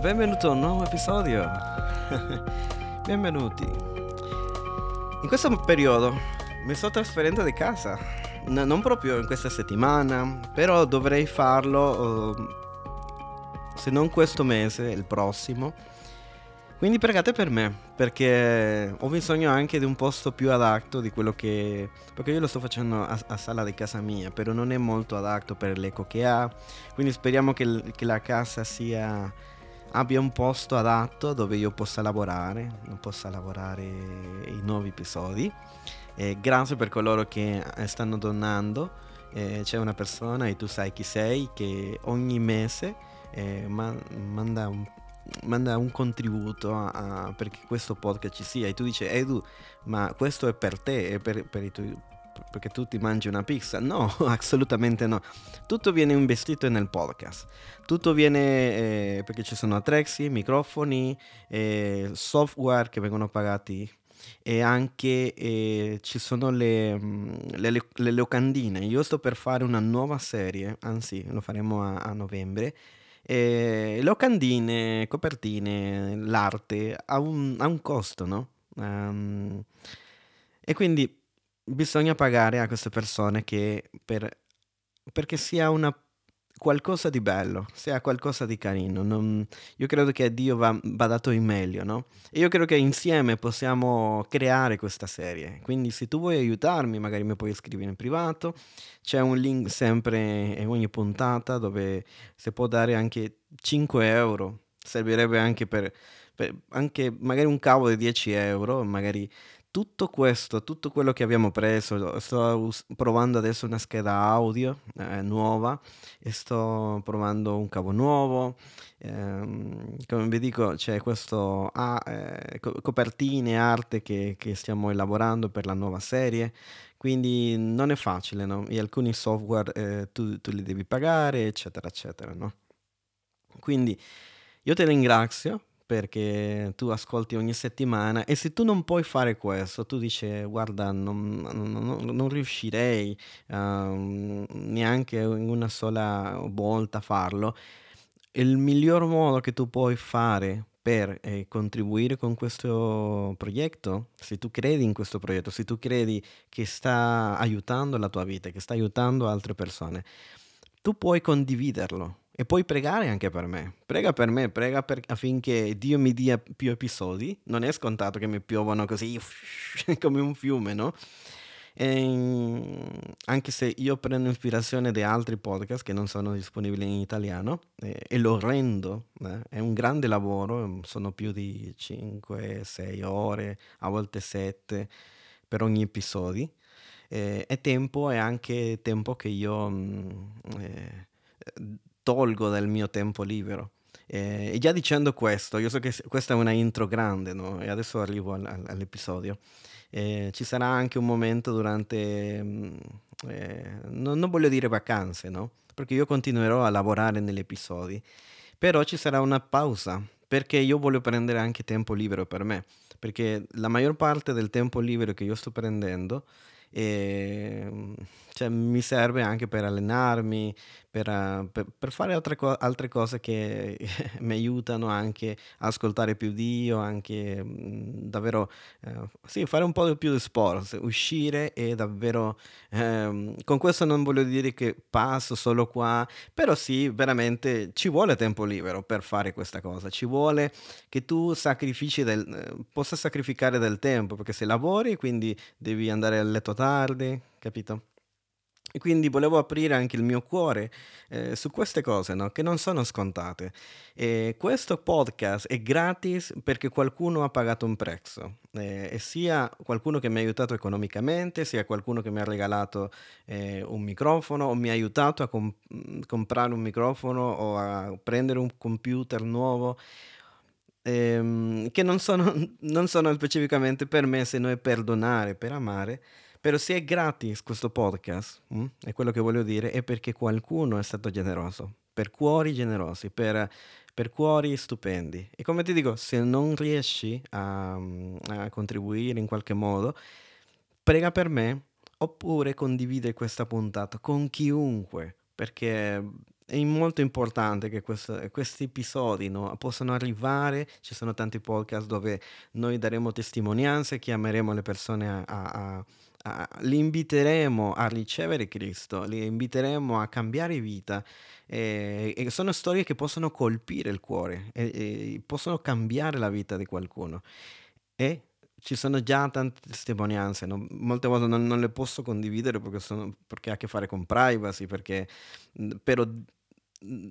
benvenuto a un nuovo episodio. Benvenuti. In questo periodo mi sto trasferendo di casa. N- non proprio in questa settimana, però dovrei farlo uh, se non questo mese, il prossimo. Quindi pregate per me, perché ho bisogno anche di un posto più adatto di quello che... Perché io lo sto facendo a, a sala di casa mia, però non è molto adatto per l'eco che ha. Quindi speriamo che, che la casa sia abbia un posto adatto dove io possa lavorare, possa lavorare i nuovi episodi. Eh, grazie per coloro che eh, stanno donando. Eh, c'è una persona, e tu sai chi sei, che ogni mese eh, man- manda un manda un contributo a, a, perché questo podcast ci sia e tu dici Edu ma questo è per te è per, per i tuoi perché tu ti mangi una pizza. No, assolutamente no. Tutto viene investito nel podcast. Tutto viene eh, perché ci sono attrezzi, microfoni, eh, software che vengono pagati e anche eh, ci sono le, mm, le, le, locandine. Io sto per fare una nuova serie, anzi lo faremo a, a novembre. Eh, locandine, copertine, l'arte ha un, ha un costo, no? Um, e quindi bisogna pagare a queste persone che per, perché sia una, qualcosa di bello, sia qualcosa di carino. Non, io credo che Dio va, va, dato il meglio, no? E io credo che insieme possiamo creare questa serie. Quindi se tu vuoi aiutarmi, magari mi puoi scrivere in privato. C'è un link sempre in ogni puntata dove si può dare anche 5 euro. Servirebbe anche per, per anche magari un cavo di 10 euro, magari tutto questo, tutto quello che abbiamo preso, sto us- provando adesso una scheda audio eh, nuova sto provando un cavo nuovo. Ehm, come vi dico, c'è questo ah, eh, co- copertine, arte che, che, stiamo elaborando per la nuova serie. Quindi non è facile, no? E alcuni software eh, tu, tu, li devi pagare, eccetera, eccetera, no? Quindi io ti ringrazio perché tu ascolti ogni settimana e se tu non puoi fare questo, tu dici guarda non, non, non riuscirei uh, neanche in una sola volta a farlo, il miglior modo che tu puoi fare per eh, contribuire con questo progetto, se tu credi in questo progetto, se tu credi che sta aiutando la tua vita, che sta aiutando altre persone, tu puoi condividerlo e puoi pregare anche per me. Prega per me, prega per, affinché Dio mi dia più episodi. Non è scontato che mi piovano così come un fiume, no? E, ehm, anche se io prendo ispirazione da altri podcast che non sono disponibili in italiano eh, e lo rendo, eh, è un grande lavoro, sono più di 5-6 ore, a volte 7 per ogni episodio. Eh, e tempo è anche tempo che io mm, eh, tolgo dal mio tempo libero. Eh, e già dicendo questo, io so che questa è una intro grande, no? E adesso arrivo al, al, all'episodio. Eh, ci sarà anche un momento durante, mm, eh, non, non, voglio dire vacanze, no? Perché io continuerò a lavorare negli episodi, però ci sarà una pausa, perché io voglio prendere anche tempo libero per me, perché la maggior parte del tempo libero che io sto prendendo e ehm, cioè, mi serve anche per allenarmi, per, uh, per, per fare altre, co- altre, cose che mi aiutano anche a ascoltare più Dio, anche mh, mm, davvero uh, sì, fare un po' più di sport, uscire e davvero um, con questo non voglio dire che passo solo qua, però sì, veramente ci vuole tempo libero per fare questa cosa, ci vuole che tu sacrifici del, uh, possa sacrificare del tempo, perché se lavori quindi devi andare a letto tardi, capito? E quindi volevo aprire anche il mio cuore eh, su queste cose, no? che non sono scontate. E questo podcast è gratis perché qualcuno ha pagato un prezzo, eh, e sia qualcuno che mi ha aiutato economicamente, sia qualcuno che mi ha regalato eh, un microfono o mi ha aiutato a com- comprare un microfono o a prendere un computer nuovo. Ehm, che non sono, non sono specificamente per me, se non è per donare, per amare però se è gratis questo podcast, mh, mm, è quello che voglio dire, è perché qualcuno è stato generoso, per cuori generosi, per, per cuori stupendi. E come ti dico, se non riesci a, a contribuire in qualche modo, prega per me oppure condivide questa puntata con chiunque, perché è molto importante che questo, questi episodi no, possano arrivare. Ci sono tanti podcast dove noi daremo testimonianze, chiameremo le persone a, a, a, li inviteremo a ricevere Cristo, li inviteremo a cambiare vita. E, e sono storie che possono colpire il cuore e, e possono cambiare la vita di qualcuno. E ci sono già tante testimonianze, no? molte volte non, non, le posso condividere perché, sono, perché, ha a che fare con privacy, perché, però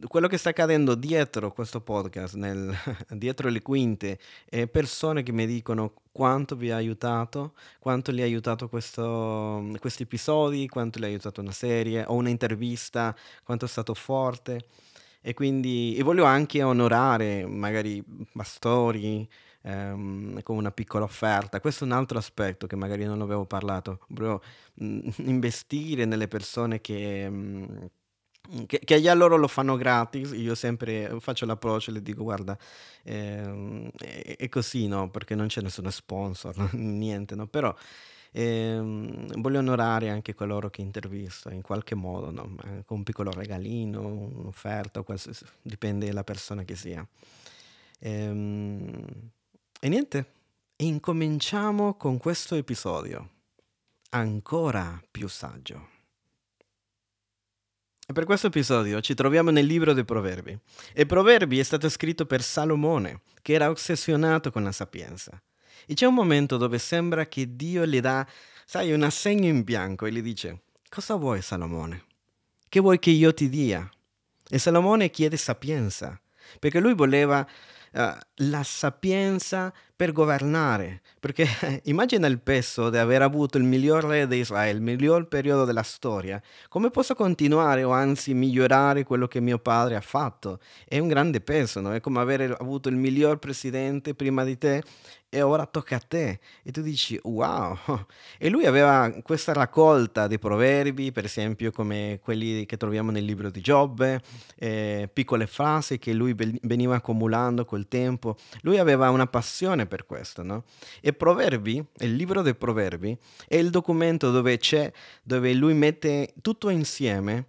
quello che sta accadendo dietro questo podcast, nel, dietro le quinte, è persone che mi dicono quanto vi ha aiutato, quanto li ha aiutato questo, questi episodi, quanto li ha aiutato una serie o un'intervista, quanto è stato forte. E quindi e voglio anche onorare magari pastori ehm, con una piccola offerta. Questo è un altro aspetto che magari non avevo parlato. Volevo mh, investire nelle persone che... Mh, che, che a loro lo fanno gratis, io sempre faccio l'approccio e le dico guarda, ehm, è, così, no? Perché non c'è nessuno sponsor, niente, no? Però ehm, voglio onorare anche coloro che intervisto in qualche modo, no? Con un piccolo regalino, un'offerta, qualsiasi, dipende dalla persona che sia. Ehm, e niente, incominciamo con questo episodio, ancora più saggio. Per questo episodio ci troviamo nel libro dei Proverbi. E Proverbi è stato scritto per Salomone, che era ossessionato con la sapienza. E c'è un momento dove sembra che Dio gli dà, sai, un assegno in bianco e gli dice, cosa vuoi Salomone? Che vuoi che io ti dia? E Salomone chiede sapienza, perché lui voleva uh, la sapienza per governare, perché immagina il peso di aver avuto il miglior re di Israele, il miglior periodo della storia, come posso continuare o anzi migliorare quello che mio padre ha fatto? È un grande peso, no? è come aver avuto il miglior presidente prima di te e ora tocca a te. E tu dici, wow. E lui aveva questa raccolta di proverbi, per esempio come quelli che troviamo nel libro di Giobbe, eh, piccole frasi che lui veniva accumulando col tempo. Lui aveva una passione per questo, no? E Proverbi, il libro dei Proverbi, è il documento dove c'è, dove lui mette tutto insieme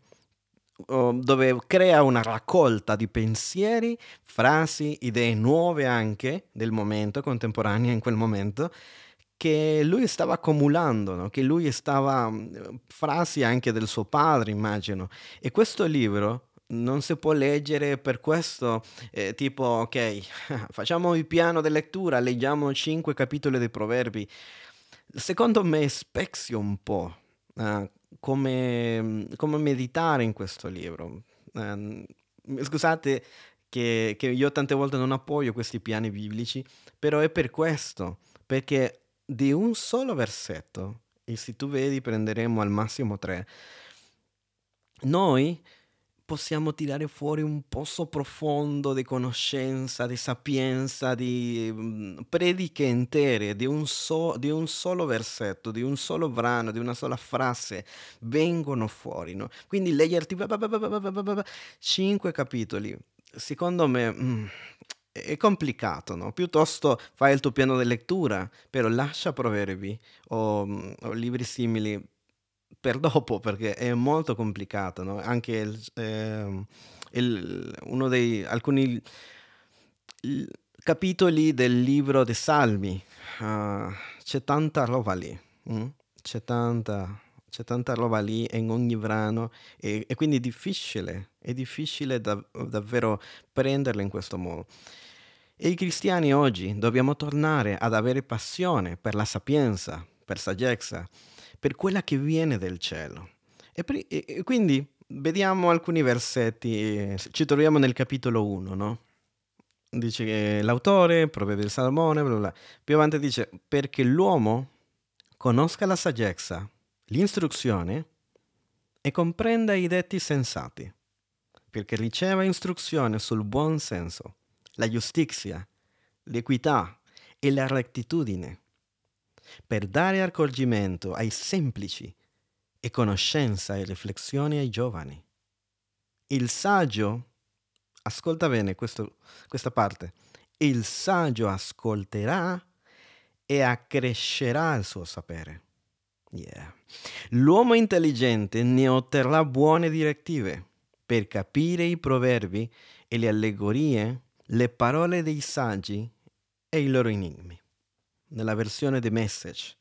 dove crea una raccolta di pensieri, frasi, idee nuove anche del momento, contemporanee in quel momento, che lui stava accumulando, no? che lui stava, frasi anche del suo padre, immagino. E questo libro non si può leggere per questo, eh, tipo, ok, facciamo il piano di lettura, leggiamo cinque capitoli dei proverbi. Secondo me spezia un po' uh, come, come, meditare in questo libro. Uh, scusate che, che io tante volte non appoggio questi piani biblici, però è per questo, perché di un solo versetto, e se tu vedi prenderemo al massimo tre, noi possiamo tirare fuori un pozo profondo di conoscenza, di sapienza, di mm, prediche intere, di un, so, di un, solo versetto, di un solo brano, di una sola frase, vengono fuori. No? Quindi leggerti cinque capitoli, secondo me... Mm, è complicato, no? Piuttosto fai il tuo piano di lettura, però lascia proverbi o, mm, o libri simili per dopo perché è molto complicato, no? Anche il, eh, il, uno dei alcuni capitoli del libro dei Salmi, uh, c'è tanta roba lì, mm? c'è, tanta, c'è tanta roba lì in ogni brano e, e quindi è difficile, è difficile da, davvero prenderla in questo modo. E i cristiani oggi dobbiamo tornare ad avere passione per la sapienza, per saggezza, per quella che viene del cielo. E, pre- e quindi vediamo alcuni versetti, ci troviamo nel capitolo 1, no? Dice che l'autore, provvede il Salomone, bla bla. più avanti dice, perché l'uomo conosca la saggezza, l'istruzione e comprenda i detti sensati, perché riceva istruzione sul buon senso, la giustizia, l'equità e la rettitudine per dare accorgimento ai semplici e conoscenza e riflessione ai giovani. Il saggio, ascolta bene questo, questa parte, il saggio ascolterà e accrescerà il suo sapere. Yeah. L'uomo intelligente ne otterrà buone direttive per capire i proverbi e le allegorie, le parole dei saggi e i loro enigmi. Nella versione The Message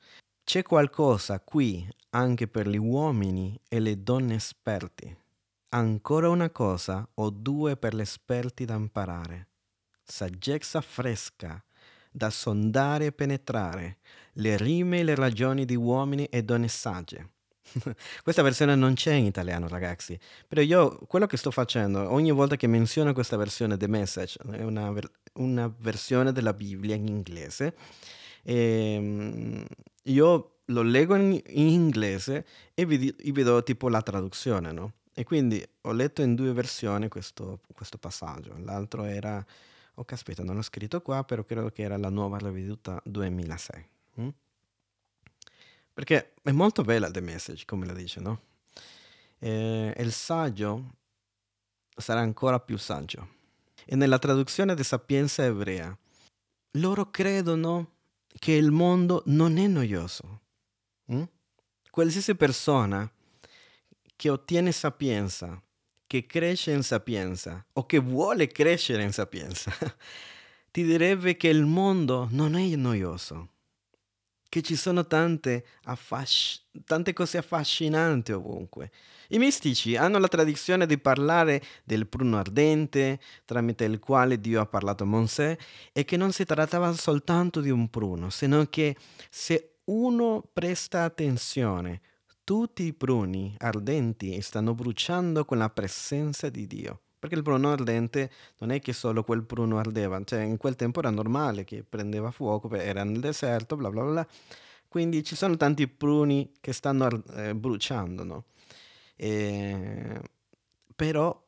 c'è qualcosa qui anche per gli uomini e le donne esperti. Ancora una cosa o due per gli esperti da imparare. Saggezza fresca da sondare e penetrare, le rime e le ragioni di uomini e donne sagge. questa versione non c'è in italiano, ragazzi, però io quello che sto facendo, ogni volta che menziono questa versione The Message, è una, una versione della Bibbia in inglese, e, ehm, io lo leggo in, in inglese e vi, vi, do tipo la traduzione, no? E quindi ho letto in due versioni questo, questo passaggio. L'altro era, oh caspita, non l'ho scritto qua, però credo che era la nuova riveduta 2006. Hm? Perché è molto bella The Message, come la dice, no? E il saggio sarà ancora più saggio. E nella traduzione di Sapienza Ebrea, loro credono che il mondo non è noioso. Mm? Qualsiasi persona che ottiene sapienza, che cresce in sapienza o che vuole crescere in sapienza, ti direbbe che il mondo non è noioso, che ci sono tante, affasc- tante cose affascinanti ovunque. I mistici hanno la tradizione di parlare del pruno ardente tramite il quale Dio ha parlato a Mosè e che non si trattava soltanto di un pruno, sino che se uno presta attenzione, tutti i pruni ardenti stanno bruciando con la presenza di Dio. Perché il pruno ardente non è che solo quel pruno ardeva, cioè in quel tempo era normale che prendeva fuoco, era nel deserto, bla bla bla. Quindi ci sono tanti pruni che stanno eh, bruciando, no? E... Però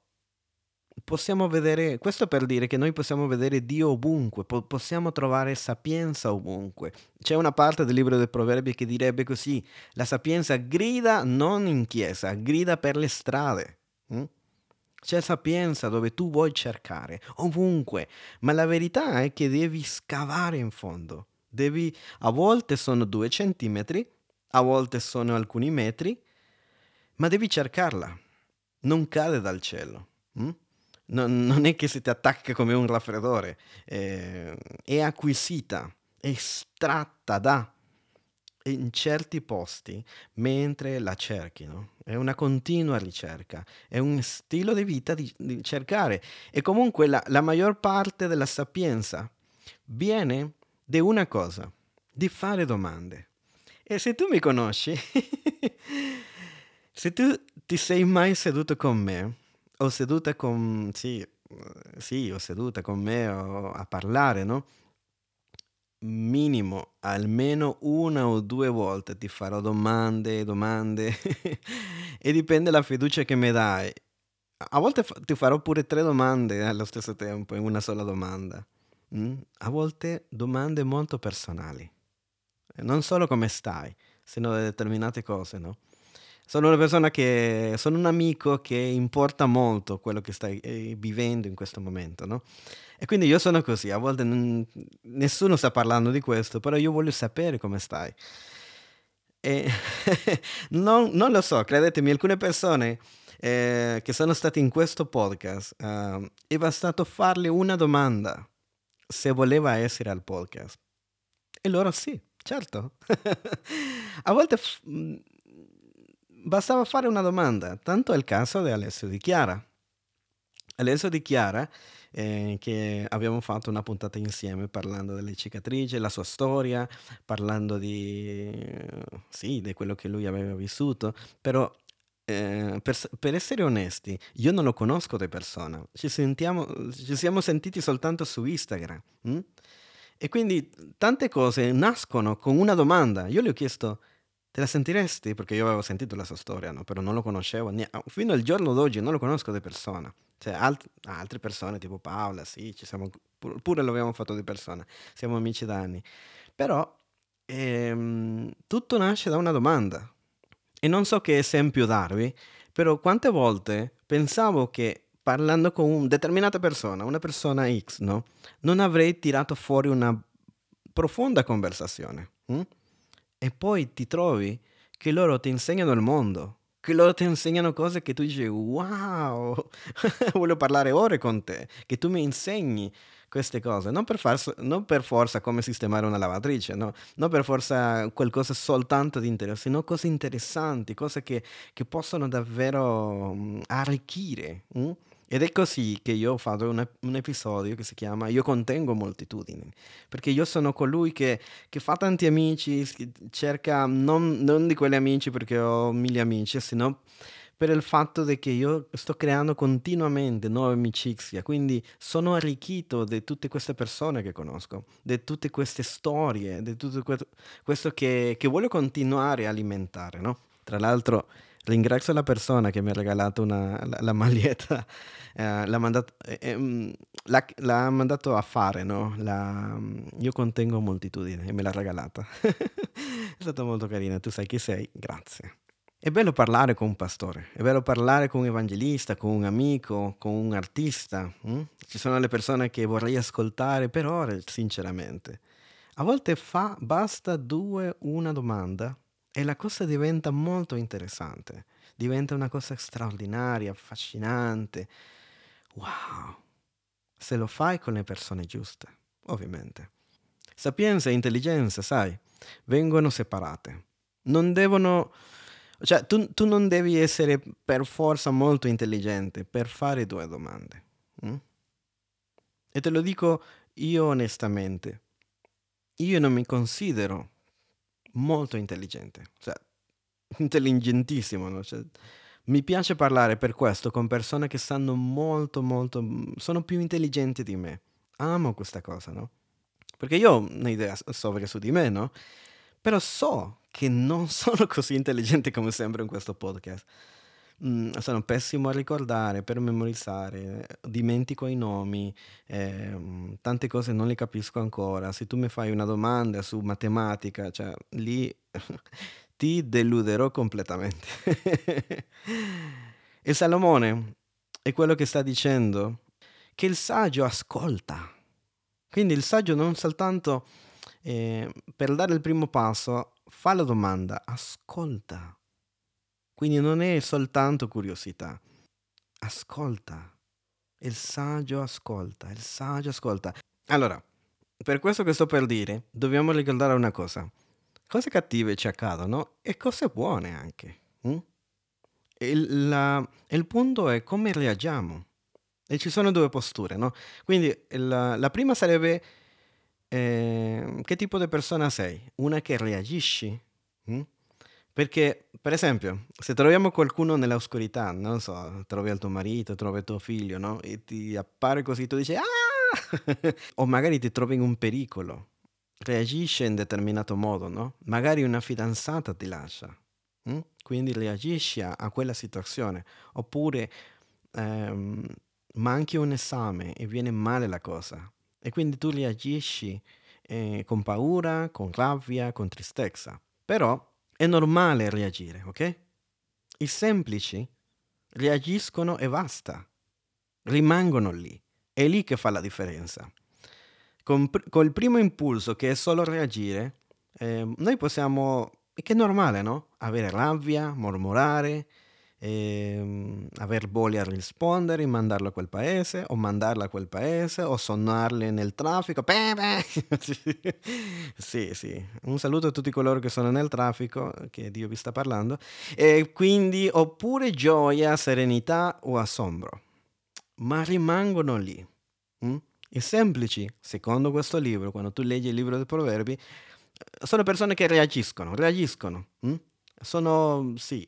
possiamo vedere, questo per dire che noi possiamo vedere Dio ovunque, po- possiamo trovare sapienza ovunque. C'è una parte del libro dei Proverbi che direbbe così, la sapienza grida non in chiesa, grida per le strade. Hm? C'è sapienza dove tu vuoi cercare, ovunque, ma la verità è che devi scavare in fondo. Devi, a volte sono due centimetri, a volte sono alcuni metri, ma devi cercarla. Non cade dal cielo. Hm? Non, non, è che si ti attacca come un raffreddore, eh, è acquisita, è estratta da in certi posti mentre la cerchi, no? È una continua ricerca, è un stile di vita di, di cercare e comunque la, la maggior parte della sapienza viene da una cosa, di fare domande. E se tu mi conosci, se tu ti sei mai seduto con me, o seduta con, sì, sì, o seduta con me o a parlare, no? Minimo almeno una o due volte ti farò domande domande e dipende dalla fiducia che mi dai. A volte ti farò pure tre domande allo stesso tempo in una sola domanda. Mm? A volte domande molto personali. Non solo come stai, sino determinate cose, no? Sono una persona che, sono un amico che importa molto quello che stai eh, vivendo in questo momento, no? E quindi io sono così, a volte non, nessuno sta parlando di questo, però io voglio sapere come stai. E non, non, lo so, credetemi, alcune persone eh, che sono state in questo podcast, eh, è bastato farle una domanda se voleva essere al podcast. E loro sì, certo. a volte f- bastava fare una domanda, tanto è il caso di Alessio Di Chiara. Alessio Di Chiara, eh, che abbiamo fatto una puntata insieme parlando delle cicatrici, la sua storia, parlando di, sì, di quello che lui aveva vissuto, però eh, per, per, essere onesti, io non lo conosco di persona, ci, sentiamo, ci siamo sentiti soltanto su Instagram. Hm? E quindi tante cose nascono con una domanda. Io gli ho chiesto, Te la sentiresti? Perché io avevo sentito la sua storia, no? però non lo conoscevo. Fino al giorno d'oggi non lo conosco di persona. Cioè, alt- altre persone tipo Paola, sì, ci siamo, pur- pure lo abbiamo fatto di persona. Siamo amici da anni. Però ehm, tutto nasce da una domanda. E non so che esempio darvi, però quante volte pensavo che parlando con una determinata persona, una persona X, no? Non avrei tirato fuori una profonda conversazione. Hm? E poi ti trovi che loro ti insegnano il mondo, che loro ti insegnano cose che tu dici wow, voglio parlare ore con te, che tu mi insegni queste cose, non per, far, non per forza come sistemare una lavatrice, no? non per forza qualcosa soltanto di interesse, no? cose interessanti, cose che, che possono davvero um, arricchire. Mm? Ed è così che io fatto un, un, episodio che si chiama Io contengo moltitudini, perché io sono colui che, che fa tanti amici, cerca non, non, di quegli amici perché ho mille amici, sino per il fatto che io sto creando continuamente nuove amicizie, quindi sono arricchito di tutte queste persone che conosco, di tutte queste storie, di tutto questo che, che voglio continuare a alimentare, no? Tra l'altro Ringrazio la persona che mi ha regalato una, la, la maglietta, eh, l'ha, mandato, eh, eh, l'ha, l'ha, mandato a fare, no? La, io contengo moltitudine e me l'ha regalata. è stata molto carina, tu sai chi sei, grazie. È bello parlare con un pastore, è bello parlare con un evangelista, con un amico, con un artista. Hm? Ci sono le persone che vorrei ascoltare per ore, sinceramente. A volte fa, basta due, una domanda e la cosa diventa molto interessante, diventa una cosa straordinaria, affascinante. Wow! Se lo fai con le persone giuste, ovviamente. Sapienza e intelligenza, sai, vengono separate. Non devono... Cioè, tu, tu non devi essere per forza molto intelligente per fare due domande. Mm? E te lo dico io onestamente. Io non mi considero molto intelligente, cioè intelligentissimo, no? Cioè, mi piace parlare per questo con persone che sanno molto, molto, sono più intelligenti di me. Amo questa cosa, no? Perché io ho un'idea sobre su di me, no? Però so che non sono così intelligente come sembro in questo podcast. Mm, sono pessimo a ricordare, per memorizzare, dimentico i nomi, eh, tante cose non le capisco ancora. Se tu mi fai una domanda su matematica, cioè lì ti deluderò completamente. e Salomone è quello che sta dicendo che il saggio ascolta. Quindi il saggio non soltanto eh, per dare il primo passo fa la domanda, ascolta. Quindi non è soltanto curiosità. Ascolta. Il saggio ascolta, il saggio ascolta. Allora, per questo che sto per dire, dobbiamo ricordare una cosa. Cose cattive ci accadono e cose buone anche. Hm? Il, la, il, punto è come reagiamo. E ci sono due posture, no? Quindi la, la prima sarebbe eh, che tipo di persona sei? Una che reagisci? Hm? Perché, per esempio, se troviamo qualcuno nell'oscurità, non so, trovi il tuo marito, trovi tuo figlio, no? E ti appare così, tu dici, ah! o magari ti trovi in un pericolo, reagisce in determinato modo, no? Magari una fidanzata ti lascia, hm? quindi reagisci a, a, quella situazione. Oppure ehm, manchi un esame e viene male la cosa. E quindi tu reagisci eh, con paura, con rabbia, con tristezza. Però è normale reagire, ok? I semplici reagiscono e basta. Rimangono lì. È lì che fa la differenza. Con, il primo impulso, che è solo reagire, eh, noi possiamo, che è normale, no? Avere rabbia, mormorare, eh, aver voglia di rispondere, mandarlo a quel paese o mandarla a quel paese o suonarle nel traffico. Pepe! sì, sì. Un saluto a tutti coloro che sono nel traffico, che Dio vi sta parlando. E quindi oppure gioia, serenità o assombro. Ma rimangono lì. Mm? I semplici, secondo questo libro, quando tu leggi il libro dei proverbi, sono persone che reagiscono, reagiscono. Mm? Sono, sì,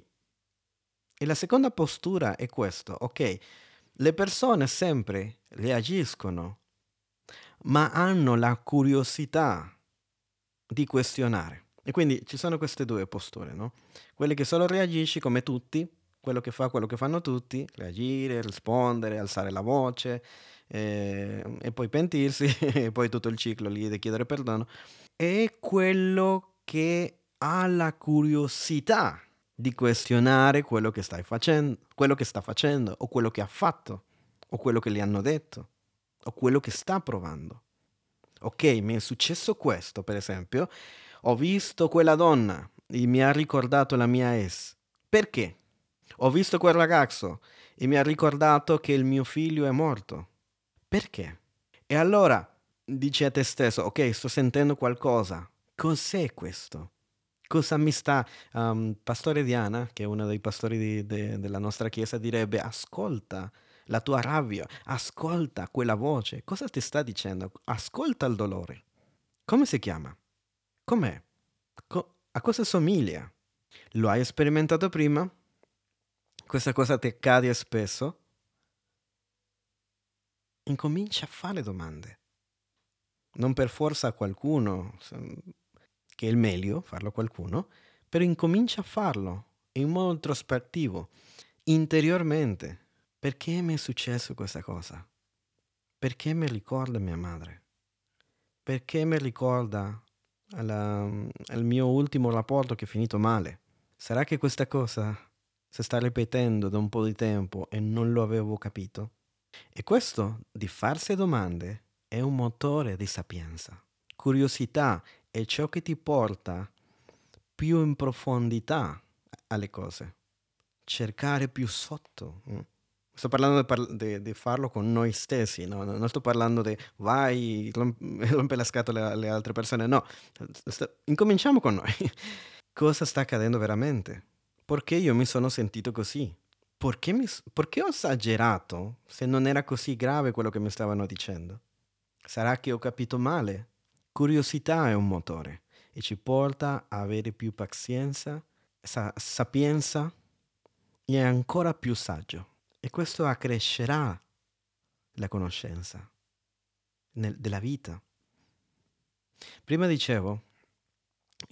e la seconda postura è questo, ok? Le persone sempre reagiscono, ma hanno la curiosità di questionare. E quindi ci sono queste due posture, no? Quelle che solo reagisci come tutti, quello che fa quello che fanno tutti, reagire, rispondere, alzare la voce eh, e poi pentirsi e poi tutto il ciclo lì di chiedere perdono, e quello che ha la curiosità di questionare quello che stai facendo, quello che sta facendo, o quello che ha fatto, o quello che gli hanno detto, o quello che sta provando. Ok, mi è successo questo, per esempio, ho visto quella donna e mi ha ricordato la mia ex. Perché? Ho visto quel ragazzo e mi ha ricordato che il mio figlio è morto. Perché? E allora dici a te stesso, ok, sto sentendo qualcosa. Cos'è questo? Cosa mi sta... Um, Pastore Diana, che è uno dei pastori di, de, della nostra chiesa, direbbe, ascolta la tua rabbia, ascolta quella voce. Cosa ti sta dicendo? Ascolta il dolore. Come si chiama? Com'è? Co- a cosa somiglia? Lo hai sperimentato prima? Questa cosa ti accade spesso? Incomincia a fare domande. Non per forza a qualcuno, che è il meglio farlo qualcuno, però incomincia a farlo in modo introspettivo, interiormente. Perché mi è successo questa cosa? Perché mi ricorda mia madre? Perché mi ricorda alla, al mio ultimo rapporto che è finito male? Sarà che questa cosa si sta ripetendo da un po' di tempo e non lo avevo capito? E questo di farsi domande è un motore di sapienza. Curiosità è ciò che ti porta più in profondità alle cose. Cercare più sotto. Mm. Sto parlando di, farlo con noi stessi, no? non sto parlando di vai, rompe la scatola alle altre persone, no. Incominciamo con noi. Cosa sta accadendo veramente? Perché io mi sono sentito così? Perché, mi, perché ho esagerato se non era così grave quello che mi stavano dicendo? Sarà che ho capito male? Curiosità è un motore e ci porta a avere più pazienza, sa- sapienza e ancora più saggio. E questo accrescerà la conoscenza nel, della vita. Prima dicevo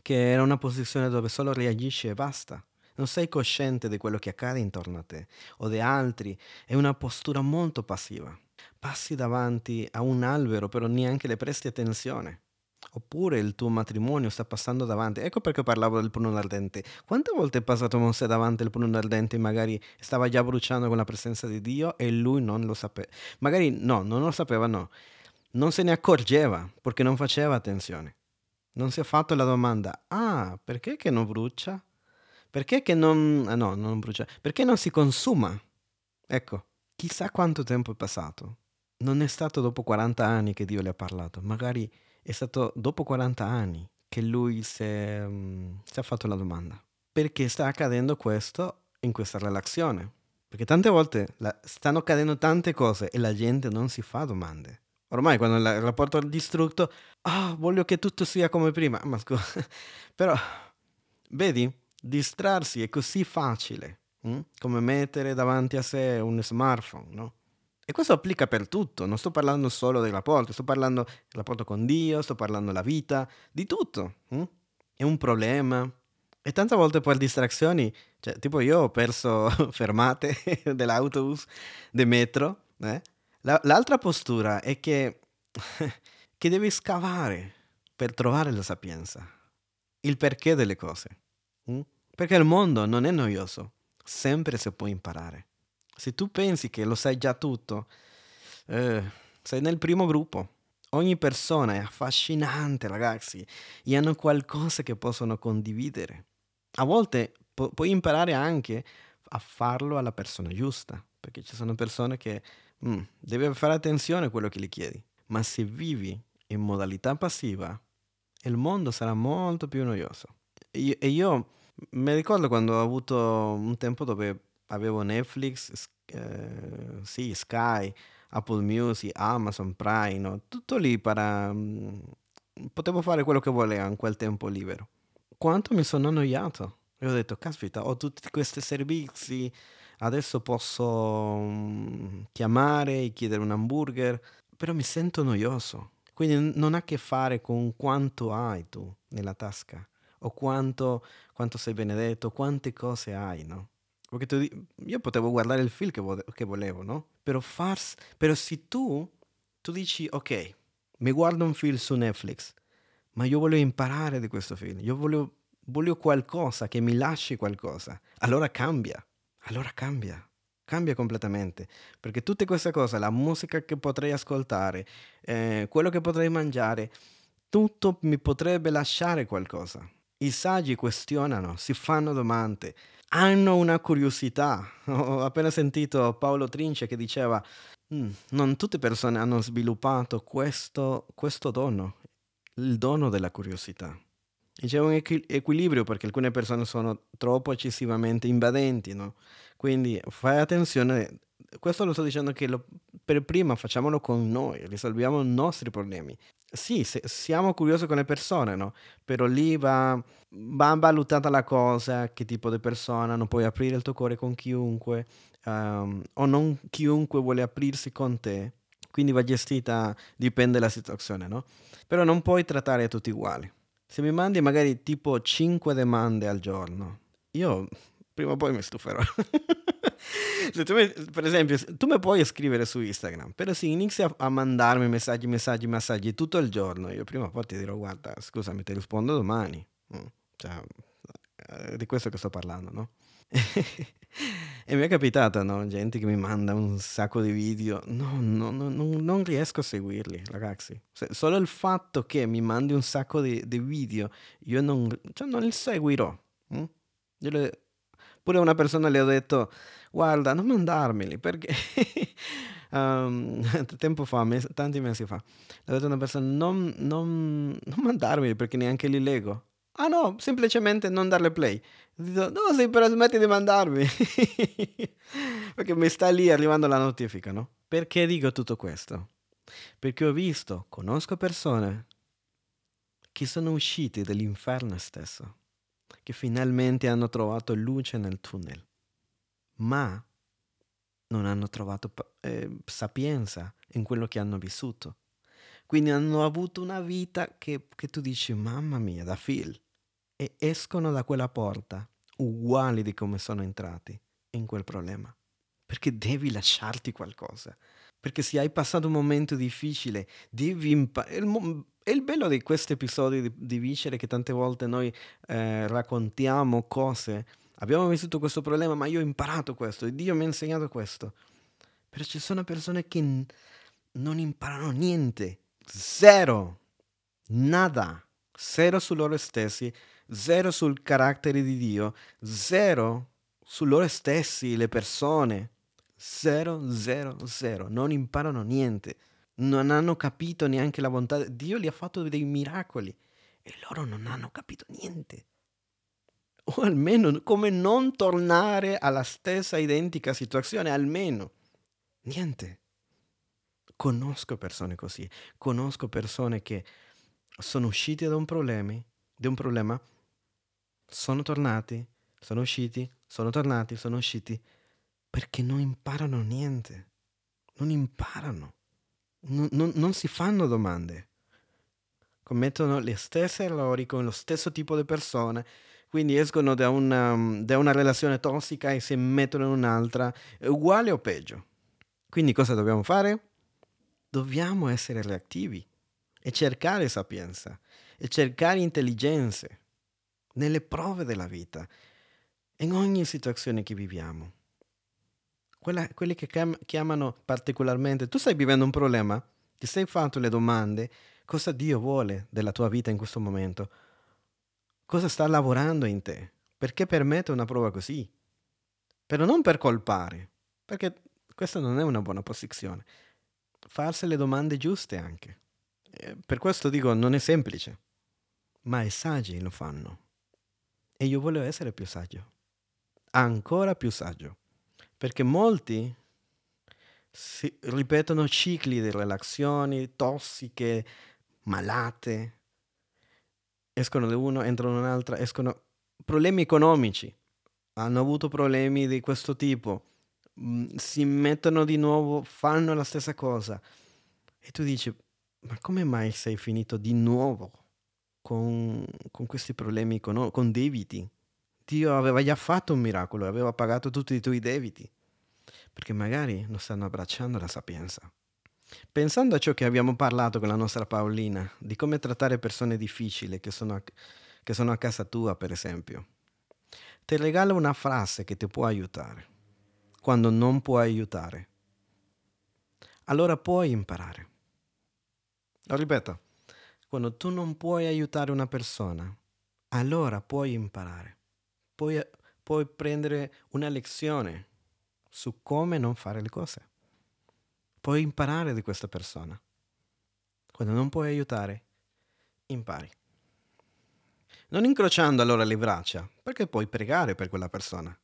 che era una posizione dove solo reagisci e basta. Non sei cosciente di quello che accade intorno a te o di altri. È una postura molto passiva. Passi davanti a un albero, però neanche le presti attenzione. Oppure il tuo matrimonio sta passando davanti. Ecco perché parlavo del pruno ardente. Quante volte è passato Mosè davanti al pruno ardente e magari stava già bruciando con la presenza di Dio e lui non lo sapeva? Magari no, non lo sapeva, no. Non se ne accorgeva perché non faceva attenzione. Non si è fatto la domanda, ah, perché che non brucia? Perché che non... Ah, no, non brucia. Perché non si consuma? Ecco, chissà quanto tempo è passato. Non è stato dopo 40 anni che Dio le ha parlato, magari è stato dopo 40 anni che lui um, si è fatto la domanda. Perché sta accadendo questo in questa relazione? Perché tante volte la, stanno accadendo tante cose e la gente non si fa domande. Ormai quando il rapporto è distrutto, oh, voglio che tutto sia come prima. Ma scusa, però, vedi, distrarsi è così facile, hm? come mettere davanti a sé un smartphone, no? E questo applica per tutto, non sto parlando solo del rapporto, sto parlando del rapporto con Dio, sto parlando della vita, di tutto. Hm? È un problema. E tante volte per distrazioni, cioè, tipo io ho perso fermate dell'autobus, del metro. Eh? La, l'altra postura è che, che devi scavare per trovare la sapienza, il perché delle cose. Hm? Perché il mondo non è noioso, sempre si può imparare. Se tu pensi che lo sai già tutto, eh, sei nel primo gruppo. Ogni persona è affascinante, ragazzi, e hanno qualcosa che possono condividere. A volte pu- puoi imparare anche a farlo alla persona giusta, perché ci sono persone che mm, devi fare attenzione a quello che gli chiedi. Ma se vivi in modalità passiva, il mondo sarà molto più noioso. E io mi ricordo quando ho avuto un tempo dove avevo Netflix, eh, sì, Sky, Apple Music, Amazon Prime, no? tutto lì para... Mm, potevo fare quello che volevo in quel tempo libero. Quanto mi sono annoiato. E ho detto, caspita, ho tutti questi servizi, adesso posso um, chiamare e chiedere un hamburger, però mi sento noioso. Quindi non ha a che fare con quanto hai tu nella tasca o quanto, quanto sei benedetto, quante cose hai, no? Perché tu, io potevo guardare il film che, vo- che volevo, no? Però, fars, però se tu, tu dici, ok, mi guardo un film su Netflix, ma io voglio imparare di questo film, io voglio, voglio qualcosa che mi lasci qualcosa, allora cambia, allora cambia cambia completamente. Perché tutte queste cose, la musica che potrei ascoltare, eh, quello che potrei mangiare, tutto mi potrebbe lasciare qualcosa. I saggi questionano, si fanno domande, hanno una curiosità. Ho appena sentito Paolo Trince che diceva, "Mm, non tutte persone hanno sviluppato questo, questo dono, il dono della curiosità. E c'è un equi- equilibrio perché alcune persone sono troppo eccessivamente invadenti, no? Quindi fai attenzione, questo lo sto dicendo che lo- per prima facciamolo con noi, risolviamo i nostri problemi. Sì, se- siamo curiosi con le persone, no? Però lì va, va valutata la cosa, che tipo di persona, non puoi aprire il tuo cuore con chiunque, ehm, o non chiunque vuole aprirsi con te. Quindi va gestita, dipende dalla situazione, no? Però non puoi trattare tutti uguali. Se mi mandi magari tipo 5 domande al giorno, io prima o poi mi stuferò. Tu per esempio, se- tu mi puoi scrivere su Instagram, però se inizi a, a mandarmi messaggi, messaggi, messaggi tutto il giorno, io prima o poi ti dirò, guarda, scusami, ti rispondo domani. Mm, Cioè, eh, di questo che sto parlando, no? E mi è capitato, no? Gente che mi manda un sacco di video. No, no, no, no, non riesco a seguirli, ragazzi. Se- solo il fatto che mi mandi un sacco di, di video, io non, cioè, non li seguirò. mm? Io le- pure a una persona le ho detto, guarda, non mandarmeli, perché... um, tempo fa, mes- tanti mesi fa, ho detto a una persona, non, non, non mandarmeli perché neanche li leggo. Ah no, semplicemente non darle play. Detto, no, sì, però smetti di mandarmi. Perché mi sta lì arrivando la notifica, no? Perché dico tutto questo? Perché ho visto, conosco persone che sono uscite dall'inferno stesso, che finalmente hanno trovato luce nel tunnel, ma non hanno trovato eh, sapienza in quello che hanno vissuto. Quindi hanno avuto una vita che, che tu dici, mamma mia, da Phil. E escono da quella porta uguali di come sono entrati in quel problema. Perché devi lasciarti qualcosa. Perché se hai passato un momento difficile, devi imparare. Il, è il bello di questi episodi di, di Vicere che tante volte noi eh, raccontiamo cose. Abbiamo vissuto questo problema, ma io ho imparato questo e Dio mi ha insegnato questo. Però ci sono persone che n- non imparano niente. Zero. Nada. Zero su loro stessi. Zero sul carattere di Dio. Zero su loro stessi, le persone. Zero, zero, zero. Non imparano niente. Non hanno capito neanche la bontà. Dio li ha fatto dei miracoli e loro non hanno capito niente. O almeno come non tornare alla stessa identica situazione, almeno. Niente. Conosco persone così, conosco persone che sono uscite da un problema, da un problema, sono tornati, sono usciti, sono tornati, sono usciti, perché non imparano niente, non imparano, non, non- non si fanno domande, commettono le stesse errori con lo stesso tipo di persone, quindi escono da una, da una relazione tossica e si mettono in un'altra, uguale o peggio. Quindi cosa dobbiamo fare? Dobbiamo essere reattivi e cercare sapienza e cercare intelligenze nelle prove della vita, in ogni situazione che viviamo. Quella- quelli che chiam- chiamano particolarmente, tu stai vivendo un problema, ti sei fatto le domande, cosa Dio vuole della tua vita in questo momento, cosa sta lavorando in te, perché permette una prova così, però non per colpare, perché questa non è una buona posizione, farsi le domande giuste anche. Eh, Per questo dico, non è semplice, ma i saggi lo fanno. E io voglio essere più saggio, ancora più saggio, perché molti ripetono cicli di relazioni tossiche, malate, escono da uno, entrano un'altra, escono problemi economici, hanno avuto problemi di questo tipo, mm, si mettono di nuovo, fanno la stessa cosa e tu dici, ma come mai sei finito di nuovo con, con questi problemi, econo- con debiti? Dio aveva già fatto un miracolo, aveva pagato tutti i tuoi debiti, perché magari non stanno abbracciando la sapienza. Pensando a ciò che abbiamo parlato con la nostra Paolina, di come trattare persone difficili che sono a, che sono a casa tua, per esempio, ti regalo una frase che ti può aiutare. Quando non puoi aiutare, allora puoi imparare. Lo ripeto, quando tu non puoi aiutare una persona, allora puoi imparare, puoi, puoi prendere una lezione su come non fare le cose. Puoi imparare di questa persona. Quando non puoi aiutare, impari. Non incrociando allora le braccia, perché puoi pregare per quella persona.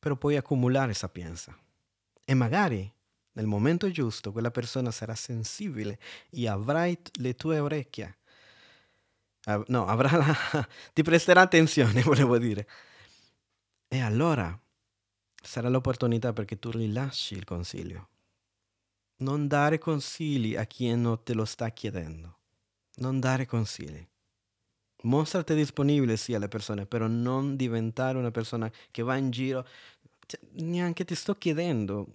Però puoi accumulare sapienza. E magari nel momento giusto quella persona sarà sensibile e avrai le tue orecchie. no, avrà la, ti presterà attenzione, volevo dire. E allora sarà l'opportunità perché tu rilasci il consiglio. Non dare consigli a chi non te lo sta chiedendo. Non dare consigli. Mostrati disponibile sì alle persone, però non diventare una persona che va in giro. Cioè, neanche ti sto chiedendo,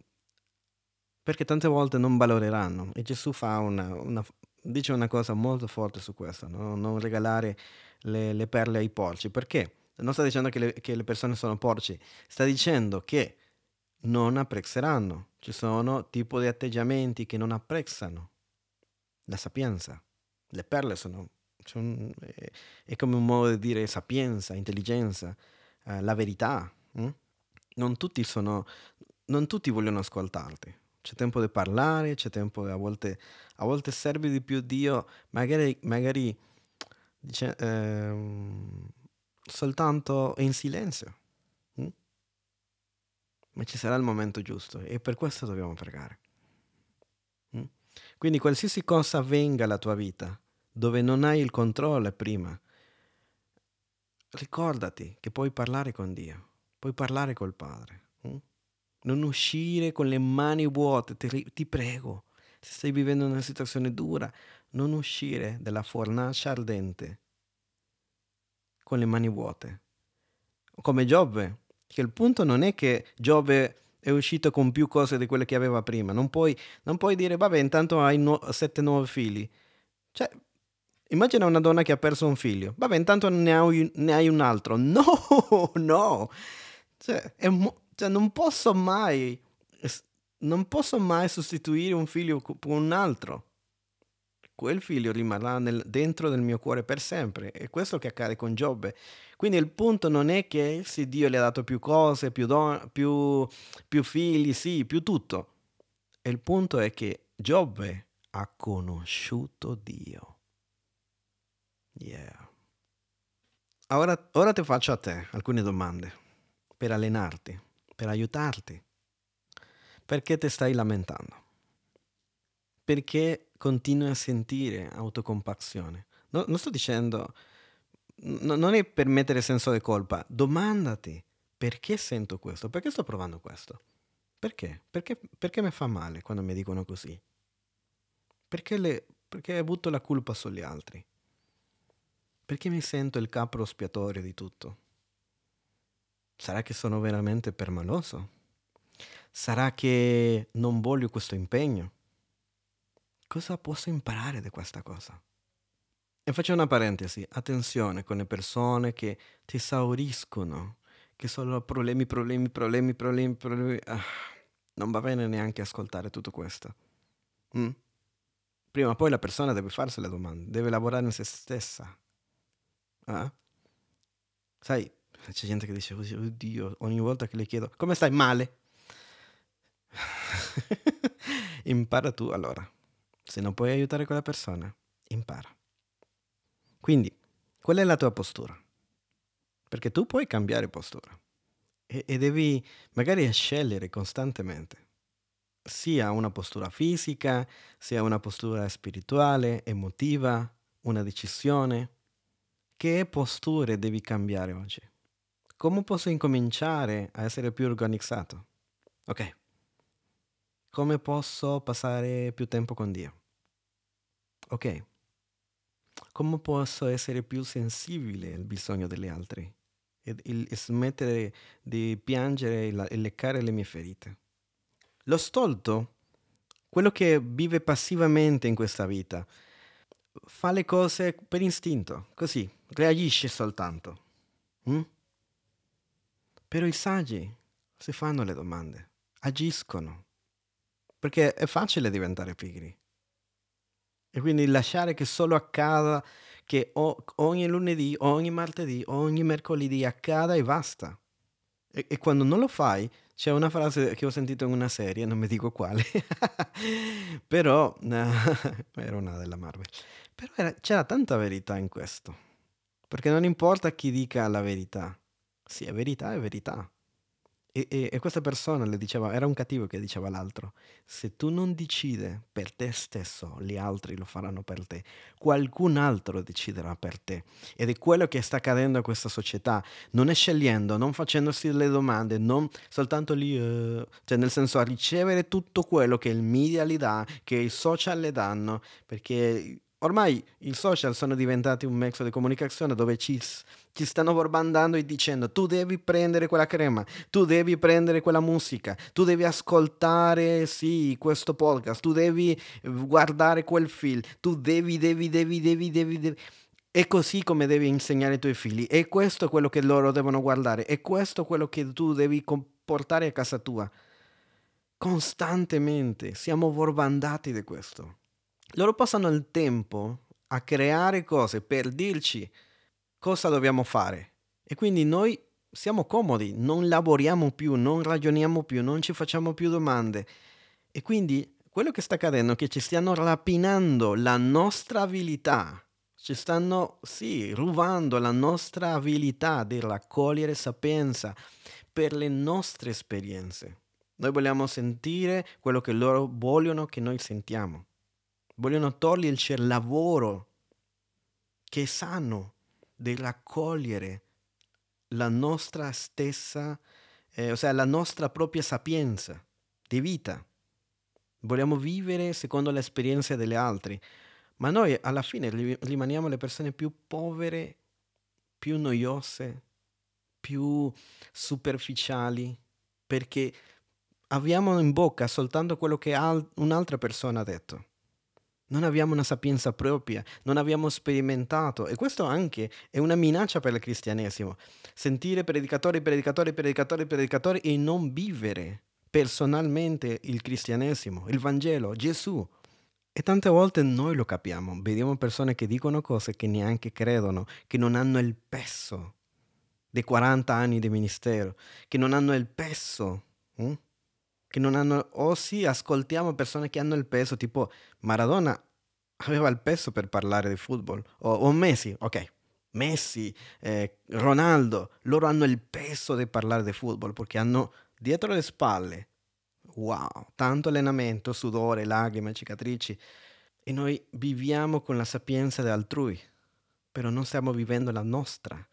perché tante volte non valoreranno. E Gesù fa una, una, dice una cosa molto forte su questo, no? non regalare le, le, perle ai porci. Perché? Non sta dicendo che le, che le persone sono porci, sta dicendo che non apprezzeranno. Ci sono tipo di atteggiamenti che non apprezzano la sapienza. Le perle sono, sono è come un modo di dire sapienza, intelligenza, eh, la verità. Hm? Non tutti sono, non tutti vogliono ascoltarti. C'è tempo di parlare, c'è tempo a volte, a volte serve di più Dio, magari, magari dice, ehm, soltanto in silenzio ma ci sarà il momento giusto e per questo dobbiamo pregare. Mm? Quindi qualsiasi cosa avvenga alla tua vita, dove non hai il controllo prima, ricordati che puoi parlare con Dio, puoi parlare col Padre. Mm? Non uscire con le mani vuote, ti, ti prego. Se stai vivendo una situazione dura, non uscire dalla fornace ardente con le mani vuote. Come Giobbe, che il punto non è che Giove è uscito con più cose di quelle che aveva prima. Non puoi, non puoi dire, vabbè, intanto hai no- sette nuovi figli. Cioè, immagina una donna che ha perso un figlio. Vabbè, intanto ne hai, ne hai un altro. No, no. Cioè, mo- cioè, non posso mai... Non posso mai sostituire un figlio con un altro quel figlio rimarrà nel, dentro del mio cuore per sempre. È questo che accade con Giobbe. Quindi il punto non è che se Dio gli ha dato più cose, più, don- più, più figli, sì, più tutto. Il punto è che Giobbe ha conosciuto Dio. Yeah. Ora, ora ti faccio a te alcune domande per allenarti, per aiutarti. Perché ti stai lamentando? Perché continui a sentire autocompassione. No, non sto dicendo, no, non è per mettere senso di colpa, domandati perché sento questo, perché sto provando questo. Perché? Perché, perché mi fa male quando mi dicono così? Perché, le, perché avuto la colpa sugli altri? Perché mi sento il capro spiatorio di tutto? Sarà che sono veramente permaloso? Sarà che non voglio questo impegno? Cosa posso imparare da questa cosa? E faccio una parentesi, attenzione con le persone che ti esauriscono, che sono problemi, problemi, problemi, problemi, problemi. Ah, non va bene neanche ascoltare tutto questo. Mm? Prima o poi la persona deve farsi le domande, deve lavorare in se stessa. Ah? Sai, c'è gente che dice, oddio, ogni volta che le chiedo, come stai? Male. Impara tu allora. Se non puoi aiutare quella persona, impara. Quindi, qual è la tua postura? Perché tu puoi cambiare postura e, e devi magari scegliere costantemente, sia una postura fisica, sia una postura spirituale, emotiva, una decisione. Che posture devi cambiare oggi? Come posso incominciare a essere più organizzato? Ok, come posso passare più tempo con Dio? Ok. Come posso essere più sensibile al bisogno degli altri? E, e, e smettere di piangere e, e leccare le mie ferite. Lo stolto, quello che vive passivamente in questa vita, fa le cose per istinto, così, reagisce soltanto. Mm? Però i saggi si fanno le domande, agiscono, perché è facile diventare pigri. E quindi lasciare che solo accada, che ogni lunedì, ogni martedì, ogni mercoledì accada e basta. E, e quando non lo fai, c'è una frase che ho sentito in una serie, non mi dico quale, però era una della Marvel. Però era, c'era tanta verità in questo, perché non importa chi dica la verità, sì, è verità, è verità. E, e, e, questa persona le diceva, era un cattivo che diceva all'altro, se tu non decidi per te stesso, gli altri lo faranno per te, qualcun altro deciderà per te. Ed è quello che sta accadendo a questa società, non è scegliendo, non facendosi le domande, non soltanto lì, uh, cioè nel senso a ricevere tutto quello che il media gli dà, che i social le danno, perché ormai i social sono diventati un mezzo di comunicazione dove ci ci stanno bombardando e dicendo tu devi prendere quella crema, tu devi prendere quella musica, tu devi ascoltare sì questo podcast, tu devi guardare quel film, tu devi, devi, devi, devi, devi, devi. È così come devi insegnare ai tuoi figli, è questo quello che loro devono guardare, è questo quello che tu devi portare a casa tua. Costantemente siamo bombardati di questo. Loro passano il tempo a creare cose per dirci cosa dobbiamo fare. E quindi noi siamo comodi, non lavoriamo più, non ragioniamo più, non ci facciamo più domande. E quindi quello che sta accadendo è che ci stiano rapinando la nostra abilità, ci stanno, sì, rubando la nostra abilità di raccogliere sapienza per le nostre esperienze. Noi vogliamo sentire quello che loro vogliono che noi sentiamo. Vogliono toglierci il lavoro che è sano, di raccogliere la nostra stessa, eh, ossia la nostra propria sapienza di vita. Vogliamo vivere secondo l'esperienza delle altre, ma noi alla fine rimaniamo le persone più povere, più noiose, più superficiali, perché abbiamo in bocca soltanto quello che un'altra persona ha detto. Non abbiamo una sapienza propria, non abbiamo sperimentato e questo anche è una minaccia per il cristianesimo. Sentire predicatori, predicatori, predicatori, predicatori e non vivere personalmente il cristianesimo, il Vangelo, Gesù. E tante volte noi lo capiamo, vediamo persone che dicono cose che neanche credono, che non hanno il peso dei 40 anni di ministero, che non hanno il peso hm? Che non hanno, o sì, ascoltiamo persone che hanno il peso, tipo Maradona aveva il peso per parlare di football, o, o Messi, ok, Messi, eh, Ronaldo, loro hanno il peso di parlare di football perché hanno dietro le spalle, wow, tanto allenamento, sudore, lacrime, cicatrici, e noi viviamo con la sapienza di altrui, però non stiamo vivendo la nostra.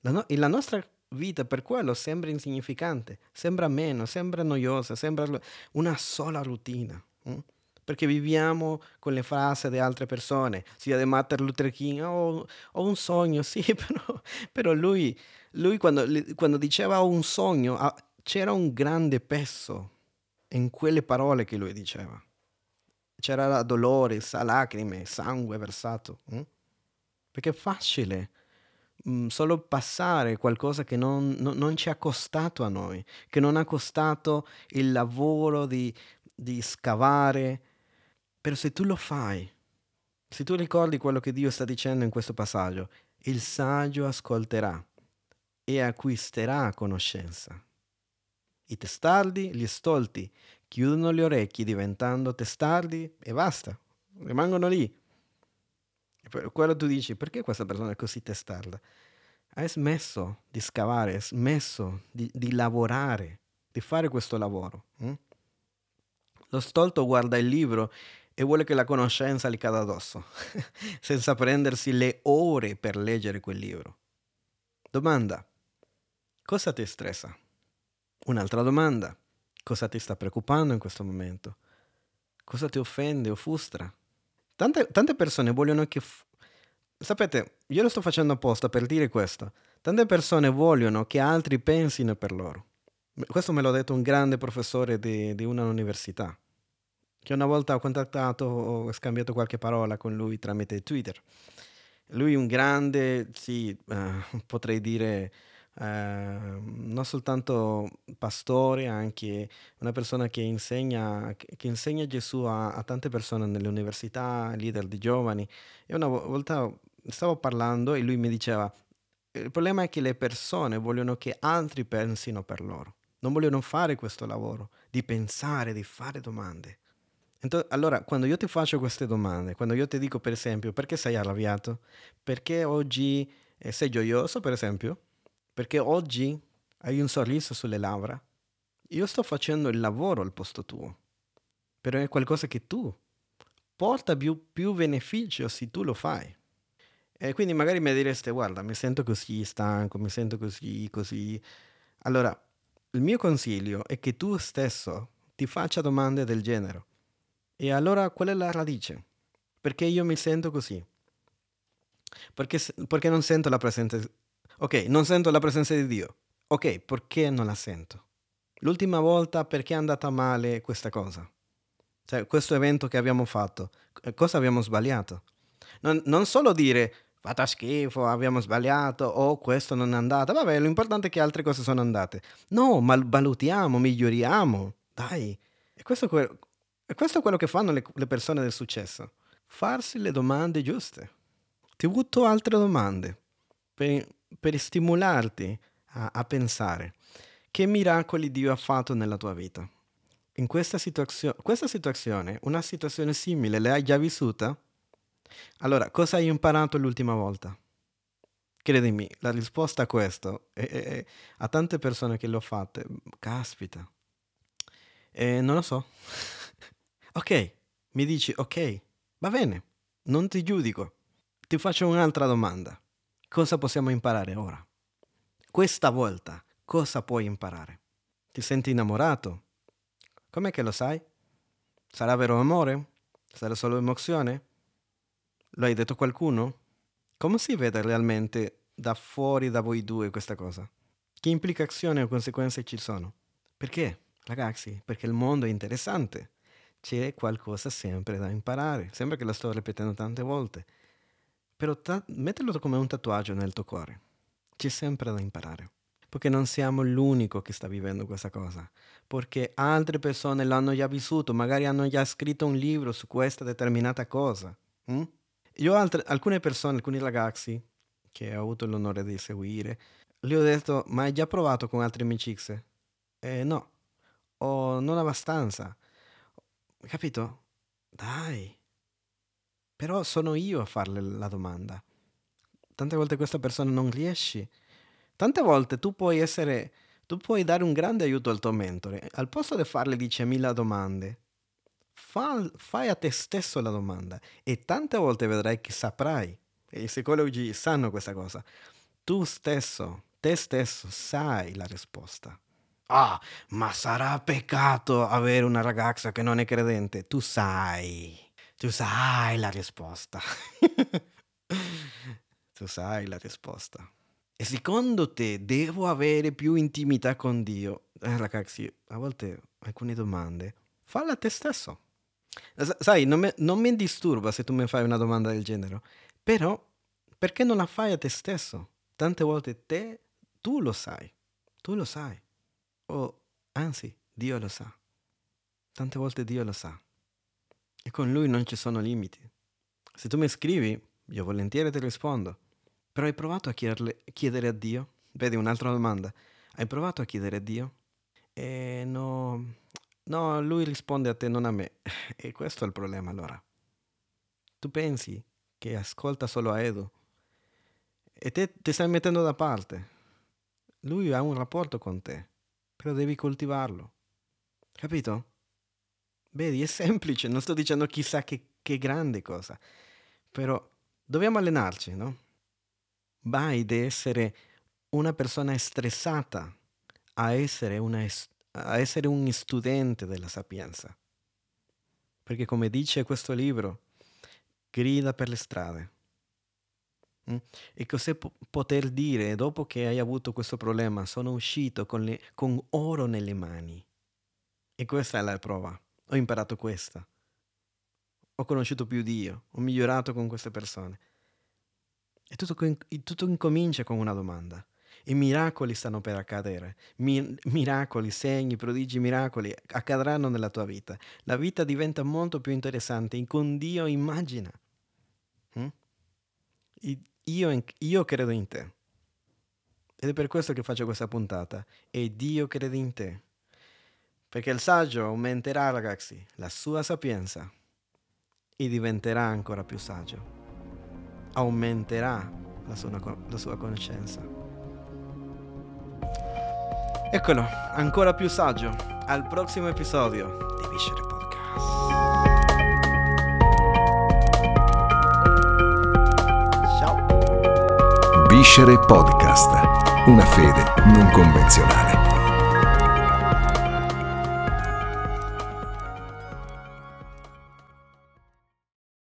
La, no- la nostra vita per quello sembra insignificante, sembra meno, sembra noiosa, sembra una sola routine. Hm? Perché viviamo con le frasi di altre persone, sia di Martin Luther King, oh, ho un sogno, sì, però, però lui, lui quando, quando, diceva un sogno, c'era un grande peso in quelle parole che lui diceva. C'era dolore, lacrime, sangue versato. Hm? Perché è facile mh, solo passare qualcosa che non, non, non, ci ha costato a noi, che non ha costato il lavoro di, di scavare. Però se tu lo fai, se tu ricordi quello che Dio sta dicendo in questo passaggio, il saggio ascolterà e acquisterà conoscenza. I testardi, gli stolti, chiudono le orecchie diventando testardi e basta, rimangono lì. Quello tu dici, perché questa persona è così testarda? Hai smesso di scavare, hai smesso di, di lavorare, di fare questo lavoro. Hm? Lo stolto guarda il libro e vuole che la conoscenza gli cada addosso, senza prendersi le ore per leggere quel libro. Domanda, cosa ti stressa? Un'altra domanda, cosa ti sta preoccupando in questo momento? Cosa ti offende o frustra? Tante, tante persone vogliono che... F- Sapete, io lo sto facendo apposta per dire questo. Tante persone vogliono che altri pensino per loro. Questo me l'ha detto un grande professore di, di una università, che una volta ho contattato, ho scambiato qualche parola con lui tramite Twitter. Lui è un grande, sì, uh, potrei dire eh, non soltanto pastore, anche una persona che insegna, che insegna Gesù a, a, tante persone nelle università, leader di giovani. E una volta stavo parlando e lui mi diceva, il problema è che le persone vogliono che altri pensino per loro, non vogliono fare questo lavoro di pensare, di fare domande. Allora, quando io ti faccio queste domande, quando io ti dico per esempio perché sei arrabbiato, perché oggi eh, sei gioioso per esempio, perché oggi hai un sorriso sulle labbra, io sto facendo il lavoro al posto tuo, però è qualcosa che tu porta più, più beneficio se tu lo fai. E quindi magari mi direste, guarda, mi sento così stanco, mi sento così, così. Allora, il mio consiglio è che tu stesso ti faccia domande del genere. E allora qual è la radice? Perché io mi sento così? Perché, perché non sento la presenza... Ok, non sento la presenza di Dio. Ok, perché non la sento? L'ultima volta perché è andata male questa cosa? Cioè, questo evento che abbiamo fatto, cosa abbiamo sbagliato? Non, non solo dire fatta schifo, abbiamo sbagliato o oh, questo non è andato. Vabbè, l'importante è che altre cose sono andate. No, ma valutiamo, miglioriamo. Dai. E questo, e questo è quello che fanno le, le persone del successo. Farsi le domande giuste. Ti butto altre domande per, per stimolarti a, a pensare. Che miracoli Dio ha fatto nella tua vita? In questa, situazio- questa situazione, una situazione simile, l'hai già vissuta? Allora, cosa hai imparato l'ultima volta? Credimi, la risposta a questo, è, è, è, a tante persone che l'ho fatte, caspita, eh, non lo so. Ok, mi dici ok, va bene, non ti giudico. Ti faccio un'altra domanda. Cosa possiamo imparare ora? Questa volta, cosa puoi imparare? Ti senti innamorato? Com'è che lo sai? Sarà vero amore? Sarà solo emozione? Lo hai detto a qualcuno? Come si vede realmente da fuori da voi due questa cosa? Che implicazioni o conseguenze ci sono? Perché, ragazzi? Perché il mondo è interessante c'è qualcosa sempre da imparare. Sembra che lo sto ripetendo tante volte, però ta- metterlo come un tatuaggio nel tuo cuore. C'è sempre da imparare. Perché non siamo l'unico che sta vivendo questa cosa, perché altre persone l'hanno già vissuto, magari hanno già scritto un libro su questa determinata cosa. Mm? Io altre, alcune persone, alcuni ragazzi che ho avuto l'onore di seguire, gli ho detto, ma hai già provato con altre amicizie? Eh, no, o non abbastanza Capito? Dai. Però sono io a farle la domanda. Tante volte questa persona non riesce. Tante volte tu puoi essere, tu puoi dare un grande aiuto al tuo mentore. Al posto di farle 10.000 domande, fa, fai a te stesso la domanda. E tante volte vedrai che saprai. E i psicologi sanno questa cosa. Tu stesso, te stesso, sai la risposta. Ah, ma sarà peccato avere una ragazza che non è credente. Tu sai, tu sai la risposta. tu sai la risposta. E secondo te devo avere più intimità con Dio? Eh, ragazzi, a volte alcune domande, falla a te stesso. Sai, non, me, non mi disturba se tu mi fai una domanda del genere, però perché non la fai a te stesso? Tante volte te, tu lo sai, tu lo sai. O anzi, Dio lo sa. Tante volte Dio lo sa. E con Lui non ci sono limiti. Se tu mi scrivi, io volentieri ti rispondo. Però hai provato a chiederle, chiedere a Dio? Vedi un'altra domanda. Hai provato a chiedere a Dio? E no, no, lui risponde a te, non a me. E questo è il problema allora. Tu pensi che ascolta solo a Edo e te ti stai mettendo da parte. Lui ha un rapporto con te però devi coltivarlo. Capito? Vedi, è semplice, non sto dicendo chissà che, che grande cosa, però dobbiamo allenarci, no? Vai da essere una persona stressata a essere, una, a essere un studente della sapienza. Perché come dice questo libro, grida per le strade. Mm? E cos'è poter dire dopo che hai avuto questo problema? Sono uscito con, le, con oro nelle mani. E questa è la prova. Ho imparato questa. Ho conosciuto più Dio. Ho migliorato con queste persone. E tutto, tutto incomincia con una domanda. I miracoli stanno per accadere. Mi, miracoli, segni, prodigi, miracoli accadranno nella tua vita. La vita diventa molto più interessante. Con Dio immagina. io, io credo in te. Ed è per questo che faccio questa puntata. E Dio crede in te. Perché il saggio aumenterà, ragazzi, la sua sapienza e diventerà ancora più saggio. Aumenterà la sua, la sua conoscenza. Eccolo, ancora più saggio. Al prossimo episodio di Viscere Podcast. Ciao. Viscere Podcast. Una fede non convenzionale.